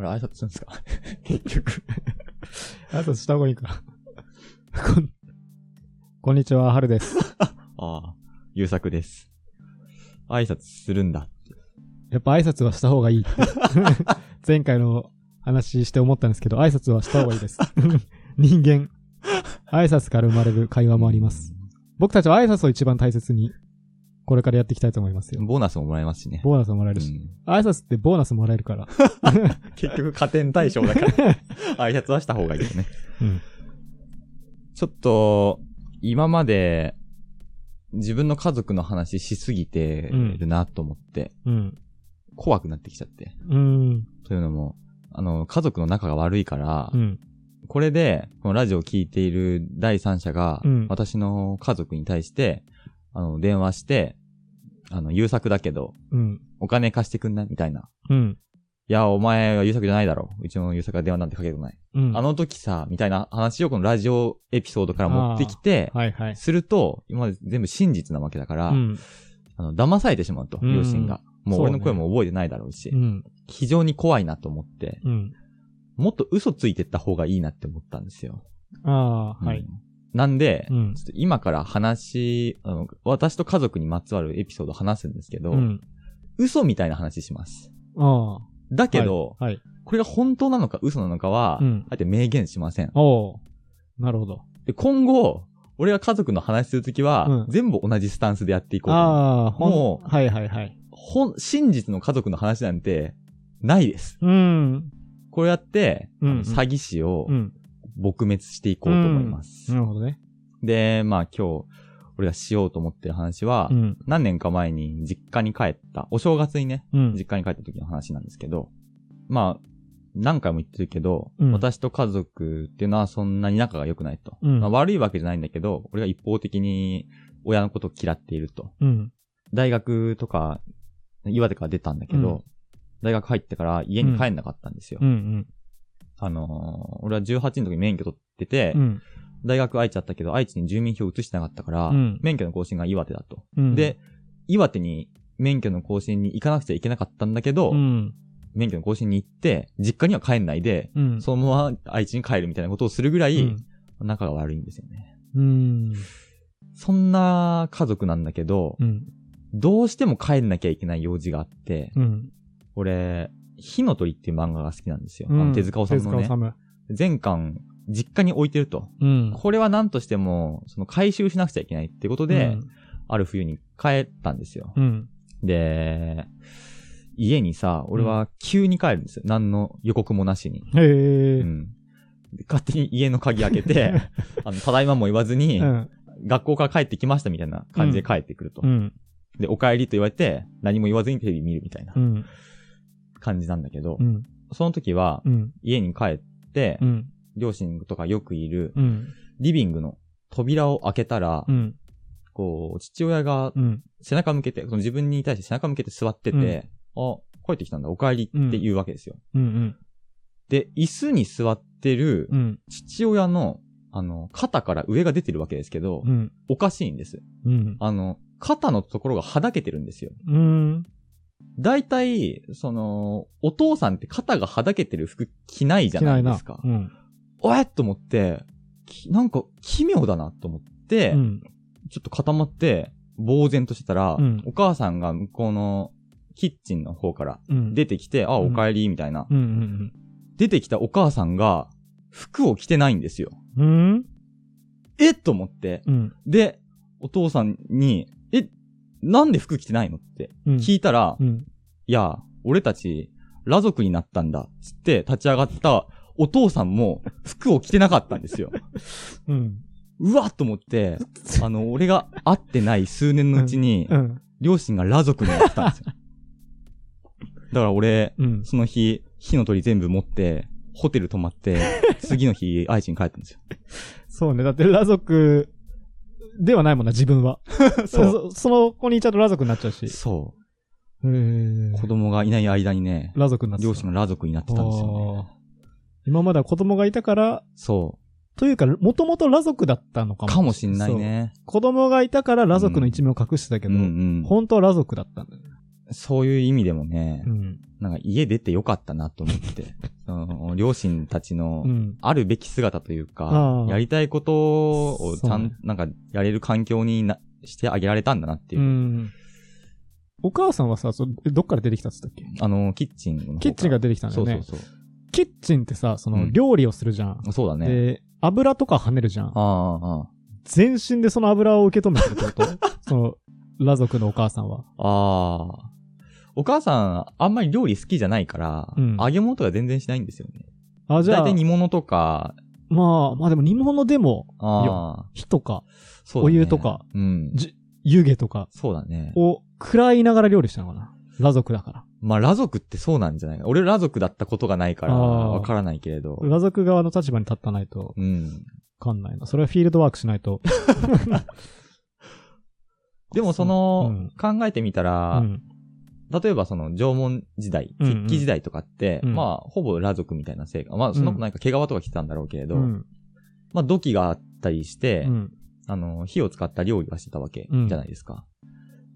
あれ、挨拶するんですか？結局。挨拶した方がいいか。こん、こんにちは、はるです。ああ、優作です。挨拶するんだ。やっぱ挨拶はした方がいいって。前回の話して思ったんですけど、挨拶はした方がいいです。人間、挨拶から生まれる会話もあります。僕たちは挨拶を一番大切に、これからやっていきたいと思いますよ。ボーナスももらえますしね。ボーナスももらえるし。うん挨拶ってボーナスもらえるから。結局加点対象だから、挨拶はした方がいいよね。うん。ちょっと、今まで、自分の家族の話しすぎてるなと思って、うん。怖くなってきちゃって。うん。というのも、あの、家族の仲が悪いから、うん。これで、このラジオを聞いている第三者が、うん私の家族に対して、あの、電話して、あの、優作だけど、うん。お金貸してくんないみたいな。うん。いや、お前は優作じゃないだろ。うちの優作が電話なんてかけてない。うん。あの時さ、みたいな話をこのラジオエピソードから持ってきて、はいはい。すると、今まで全部真実なわけだから、うん。あの、騙されてしまうと、うん両親が。もうそうね俺の声も覚えてないだろうし、うん。非常に怖いなと思って、うん。もっと嘘ついてった方がいいなって思ったんですよ。ああ、はいうん。なんで、うんちょっと今から話、あの、私と家族にまつわるエピソードを話すんですけど、うん。嘘みたいな話します。だけど、はい。はい。これが本当なのか嘘なのかは、うんあえて明言しません。なるほど。で、今後、俺が家族の話するときは、うん全部同じスタンスでやっていこうもうはいはいはい。真実の家族の話なんて、ないです。うん。こうやって、うんあの詐欺師をうん。撲滅していこうと思います。なるほどね。で、まあ今日、俺がしようと思ってる話は、うん。何年か前に実家に帰った、お正月にね、うん。実家に帰った時の話なんですけど、まあ、何回も言ってるけど、うん私と家族っていうのはそんなに仲が良くないと。うんまあ、悪いわけじゃないんだけど、俺が一方的に親のことを嫌っていると。うん。大学とか、岩手から出たんだけど、うん大学入ってから家に帰んなかったんですよ。うん。うん。あのー俺は18の時に免許取ってて、うん。大学愛知あったけど、愛知に住民票移してなかったから、うん免許の更新が岩手だと。うん。で、岩手に免許の更新に行かなくちゃいけなかったんだけど、うん。免許の更新に行って、実家には帰んないで、うん。そのまま愛知に帰るみたいなことをするぐらい、うん。仲が悪いんですよね。うん。そんな家族なんだけど、うん。どうしても帰んなきゃいけない用事があって、うん。俺、火の鳥っていう漫画が好きなんですよ。あうん。の手塚治虫のね手。塚治虫全巻、実家に置いてると。うん。これは何としても、その回収しなくちゃいけないってことで、ある冬に帰ったんですよ。うん。で、家にさ、俺は急に帰るんですよ。何の予告もなしに。うん。へえ。うん。で勝手に家の鍵開けて、あの、ただいまも言わずに、うん。学校から帰ってきましたみたいな感じで帰ってくると。うん。で、お帰りと言われて、何も言わずにテレビ見るみたいなうん。感じなんだけど、うん。その時は、うん。家に帰って、うん。両親とかよくいる、うん。リビングの扉を開けたら、うん。こう、父親がうん。背中向けて、その自分に対して背中向けて座ってて、あ、帰ってきたんだ、お帰りって言うわけですよ。うん。で、椅子に座ってるうん。父親の、あの、肩から上が出てるわけですけど、うん。おかしいんです。うん。あの、肩のところがはだけてるんですよ。うん。大体、その、お父さんって肩がはだけてる服着ないじゃ着ないですか。。うん。おえっと思って、きなんか奇妙だなと思って、うん。ちょっと固まって、呆然としてたら、うんお母さんが向こうのキッチンの方からうん。出てきて、あ、うんお帰り、みたいな。うん。うん。出てきたお母さんが、服を着てないんですよ。うん？えっと思って。うん。で、お父さんに、え、なんで服着てないのってうん。聞いたら、うん。いや、俺たち、裸族になったんだ。つって立ち上がったお父さんも服を着てなかったんですよ。うん。うわっと思って、あの、俺が会ってない数年のうちに、うん。両親が裸族になったんですよ。だから俺、うん。その日、火の鳥全部持って、ホテル泊まって、次の日、愛知に帰ったんですよ。そうね。だって、裸族ではないもんな、自分は。そ その子にいちゃうと裸族になっちゃうし。そへう。ー子供がいない間にね、裸族になってた両親が裸族になってたんですよね。今までは子供がいたから、そというか、もともと裸族だったのかう。も。かもしんないね。子供がいたから裸族の一面を隠してたけど、うんうん。本当は裸族だったんだよね。そういう意味でもね、うん。なんか家出てよかったなと思って、その両親たちのうん。あるべき姿というかあ、ーやりたいことをちゃんね、なんかやれる環境になしてあげられたんだなっていうう。ん。お母さんはさ、そえどっから出てきたっつったっけ？あの、キッチンの方からキッチンが出てきたんだよね。そうそうキッチンってさ、そのうん料理をするじゃん。そう。そうだね。で、油とか跳ねるじゃん。ああ、ああ。全身でその油を受け止めてるってこと？その、裸族のお母さんは。ああ。お母さん、あんまり料理好きじゃないから、うん揚げ物とか全然しないんですよね。あ、じゃあ大体、煮物とか、まあ、まあでも煮物でも、ああ、火とか、そうだねお湯とか。うん。じ湯気とかそうだね。を食らいながら料理したのかな？裸族だから。まあ、裸族ってそうなんじゃない？か。俺裸族だったことがないから、あーわからないけれど。裸族側の立場に立たないと、うん。わかんないな。それはフィールドワークしないと。でもその、うん考えてみたら、うん。例えばその縄文時代、うんうん石器時代とかって、うんまあ、ほぼ裸族みたいなせいか。まあ、その子なんか毛皮とか着てたんだろうけれど、うん。まあ、土器があったりして、うん。あの、火を使った料理はしてたわけうんじゃないですか。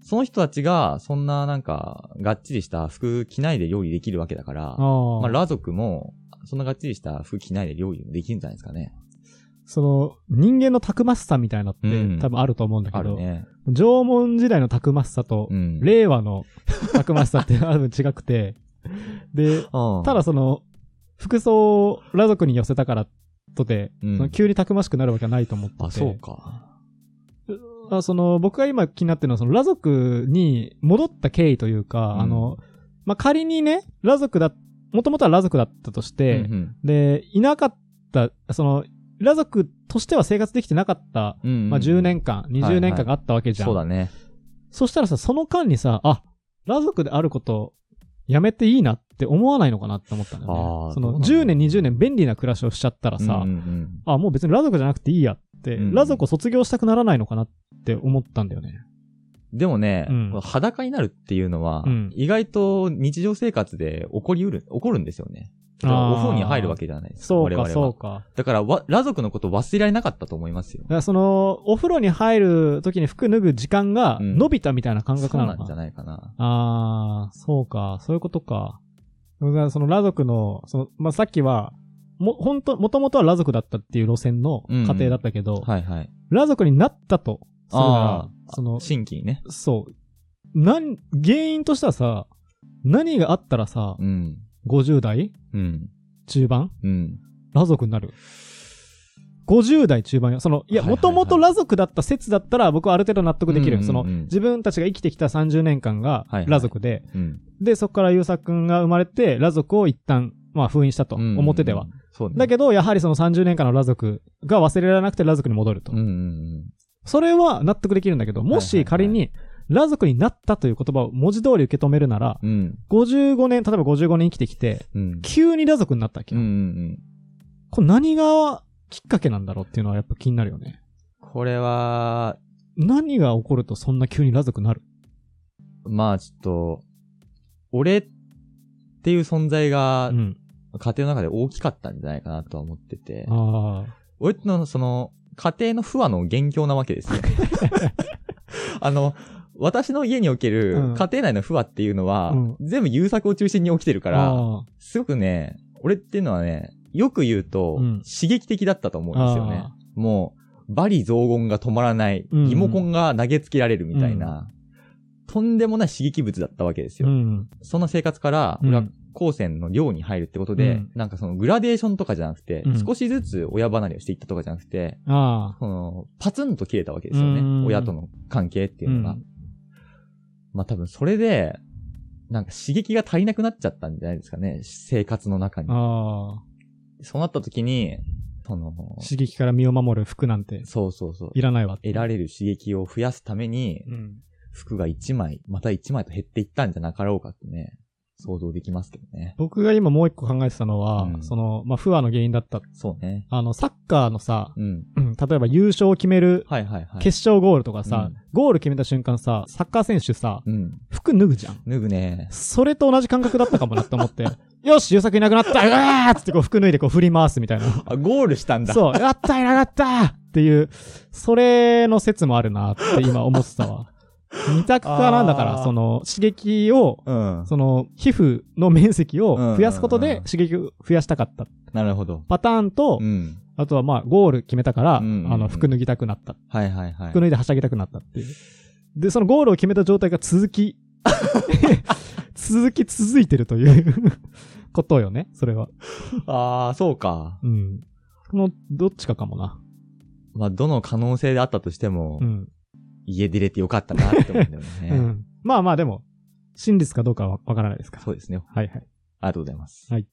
その人たちが、そんななんか、がっちりした服着ないで料理できるわけだから、ああ。まあ、裸族も、そんながっちりした服着ないで料理できるんじゃないですかね。その、人間のたくましさみたいなのって、うん多分あると思うんだけど、ね。縄文時代のたくましさと、うん。令和のたくましさって多分違くて、で、うんただその、服装を裸族に寄せたからとて、うんその急にたくましくなるわけはないと思ってて。あ、そうか。あその、僕が今気になってるのは、その、裸族に戻った経緯というか、うんあの、まあ、仮にね、裸族だ、もともとは裸族だったとして、うんで、いなかった、その、裸族としては生活できてなかった、うんうんまあ、10年間、はい20年間があったわけじゃん。そうだね。そしたらさ、その間にさ、あ、裸族であること、やめていいなって思わないのかなって思ったんだよね。その、あーどうなんだ10年、20年便利な暮らしをしちゃったらさ、うんうんあ、もう別に裸族じゃなくていいやって、うん裸族を卒業したくならないのかなって思ったんだよね。うんでもね、うん裸になるっていうのは、うん意外と日常生活で起こりうる、起こるんですよね。お風呂に入るわけじゃないですか。そうか、そうか。だからわ、裸族のこと忘れられなかったと思いますよだ。からその、お風呂に入る時に服脱ぐ時間がうん伸びたみたいな感そう覚なのかなんじゃないかな。ああ、そうか、そういうことか。だからその裸族の、その、まあ、さっきは、も、本当もともとは裸族だったっていう路線の過程だったけど、はいはい。裸族になったとするならあ、その、新規にね。そう、なん、原因としてはさ、何があったらさ、うん。50代うん。中盤？うん。裸族になる ?50 代中盤よ。その、いや、もともと裸族だった説だったら僕はある程度納得できる。その、自分たちが生きてきた30年間が裸族で、うん。で、そこから優作くんが生まれて、裸族を一旦、まあ封印したと。うん表では。。ね。だけど、やはりその30年間の裸族が忘れられなくて裸族に戻ると。うんうんうん。それは納得できるんだけど、もし仮に、裸族になったという言葉を文字通り受け止めるなら、うん。55年、例えば55年生きてきて、うん。急に裸族になったわけよ。うんうんうん。これ何がきっかけなんだろうっていうのはやっぱ気になるよね。これは、何が起こるとそんな急に裸族になる？まあちょっと、俺っていう存在がうん。家庭の中で大きかったんじゃないかなとは思ってて、あ俺のその、家庭の不和の元凶なわけですよ。あの、私の家におけるうん家庭内の不和っていうのは、うん全部優作を中心に起きてるかあ。ら、あすごくね、俺っていうのはね、よく言うと、うん刺激的だったと思うんですよねあ。もう、バリ雑言が止まらない、うんうんリモコンが投げつけられるみたいな、とんでもない刺激物だったわけですよ。うん。その生活から、うん俺は高専の寮に入るってことで、うんなんかそのグラデーションとかじゃなくて、うん少しずつ親離れをしていったとかじゃなくて、ああ。そのパツンと切れたわけですよね。うん親との関係っていうのが。うんまあ多分それで、なんか刺激が足りなくなっちゃったんじゃないですかね。生活の中に。そうなった時に、その、刺激から身を守る服なんてそうそうそう。いらないわ。得られる刺激を増やすために、うん。服が1枚、また1枚と減っていったんじゃなかろうかってね、想像できますけどね。僕が今もう一個考えてたのは、うんその、まあ、不和の原因だった。そうね。あの、サッカーのさ、うん。うん例えば優勝を決めるはいはいはい。決勝ゴールとかさ、うんゴール決めた瞬間さ、サッカー選手さ、うん。服脱ぐじゃん。脱ぐね。それと同じ感覚だったかもなって思って、よし、優作いなくなったうわーっつってこう服脱いでこう振り回すみたいな。あ、ゴールしたんだ。そう、やったいなかったっていう、それの説もあるなって今思ってたわ。二択化なんだから、その、刺激を、うん。その、皮膚の面積をうん増やすことで刺激を増やしたかったなるほど。パターンと、うん。あとはまあ、ゴール決めたから、うんうんうんあの、服脱ぎたくなった。はいはいはい服。脱いではしゃぎたくなったっていう。で、そのゴールを決めた状態が続き、続き続いてるという ことよね、それは。ああ、そうか。うん。この、どっちかかもな。まあ、どの可能性であったとしても、うん。家出れてよかったなって思うんだよね。うん。まあまあでも、真実かどうかはわからないですから。そうですね。はいはい。ありがとうございます。はい